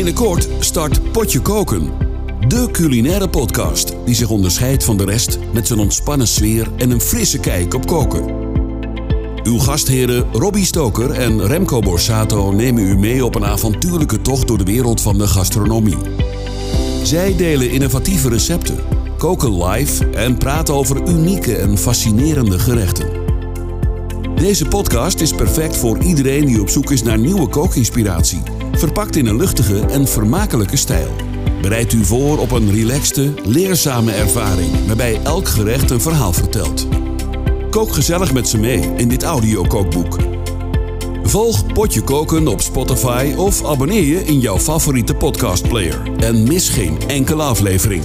Binnenkort start Potje Koken. De culinaire podcast die zich onderscheidt van de rest met zijn ontspannen sfeer en een frisse kijk op koken. Uw gastheren Robbie Stoker en Remco Borsato nemen u mee op een avontuurlijke tocht door de wereld van de gastronomie. Zij delen innovatieve recepten, koken live en praten over unieke en fascinerende gerechten. Deze podcast is perfect voor iedereen die op zoek is naar nieuwe kookinspiratie, verpakt in een luchtige en vermakelijke stijl. Bereid u voor op een relaxte, leerzame ervaring waarbij elk gerecht een verhaal vertelt. Kook gezellig met ze mee in dit audiokookboek. Volg Potje Koken op Spotify of abonneer je in jouw favoriete podcastplayer. En mis geen enkele aflevering.